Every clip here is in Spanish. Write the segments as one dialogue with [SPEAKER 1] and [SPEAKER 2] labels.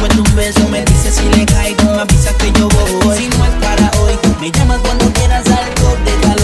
[SPEAKER 1] después de un beso Me dices si le caigo, me avisas que yo voy Si no es para hoy, me llamas cuando quieras algo de calor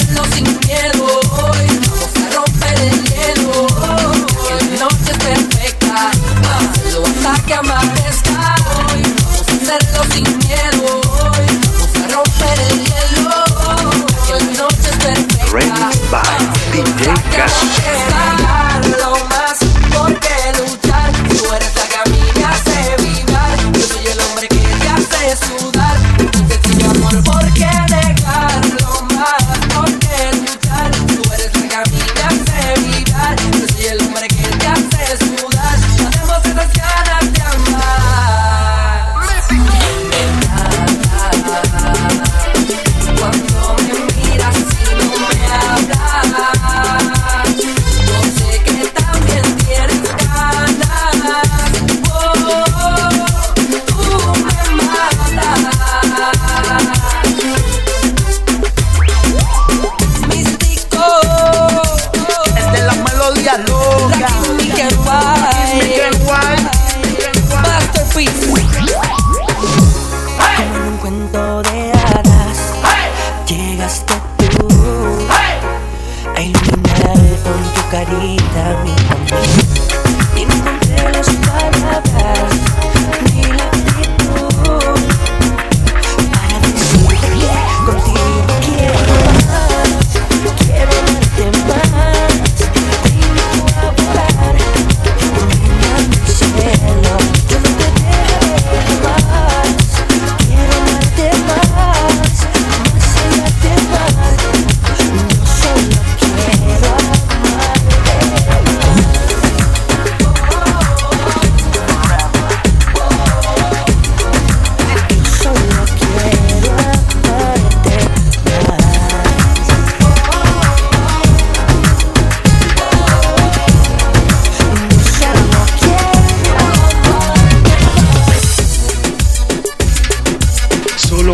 [SPEAKER 1] bailando sin miedo hoy. Vamos a romper el hielo. Que la noche es perfecta. Hazlo hasta que amanezca hoy. Vamos hacerlo sin miedo hoy. Vamos a romper el hielo. Que la noche es perfecta.
[SPEAKER 2] Rain by DJ
[SPEAKER 3] Cash.
[SPEAKER 2] be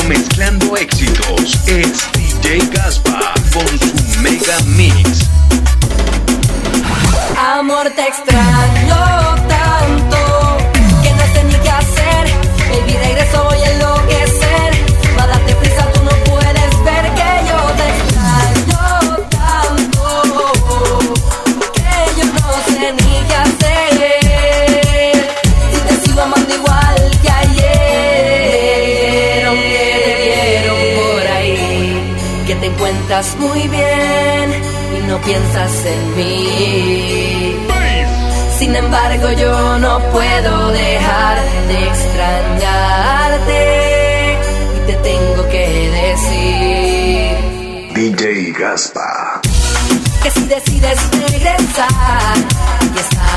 [SPEAKER 2] mezclando éxitos es DJ Gaspa con su mega mix.
[SPEAKER 1] Amor, te extraño. No
[SPEAKER 3] piensas en mí. Sin embargo, yo no puedo dejar de extrañarte y te tengo que decir
[SPEAKER 2] DJ Gaspa.
[SPEAKER 3] que si decides regresar y estar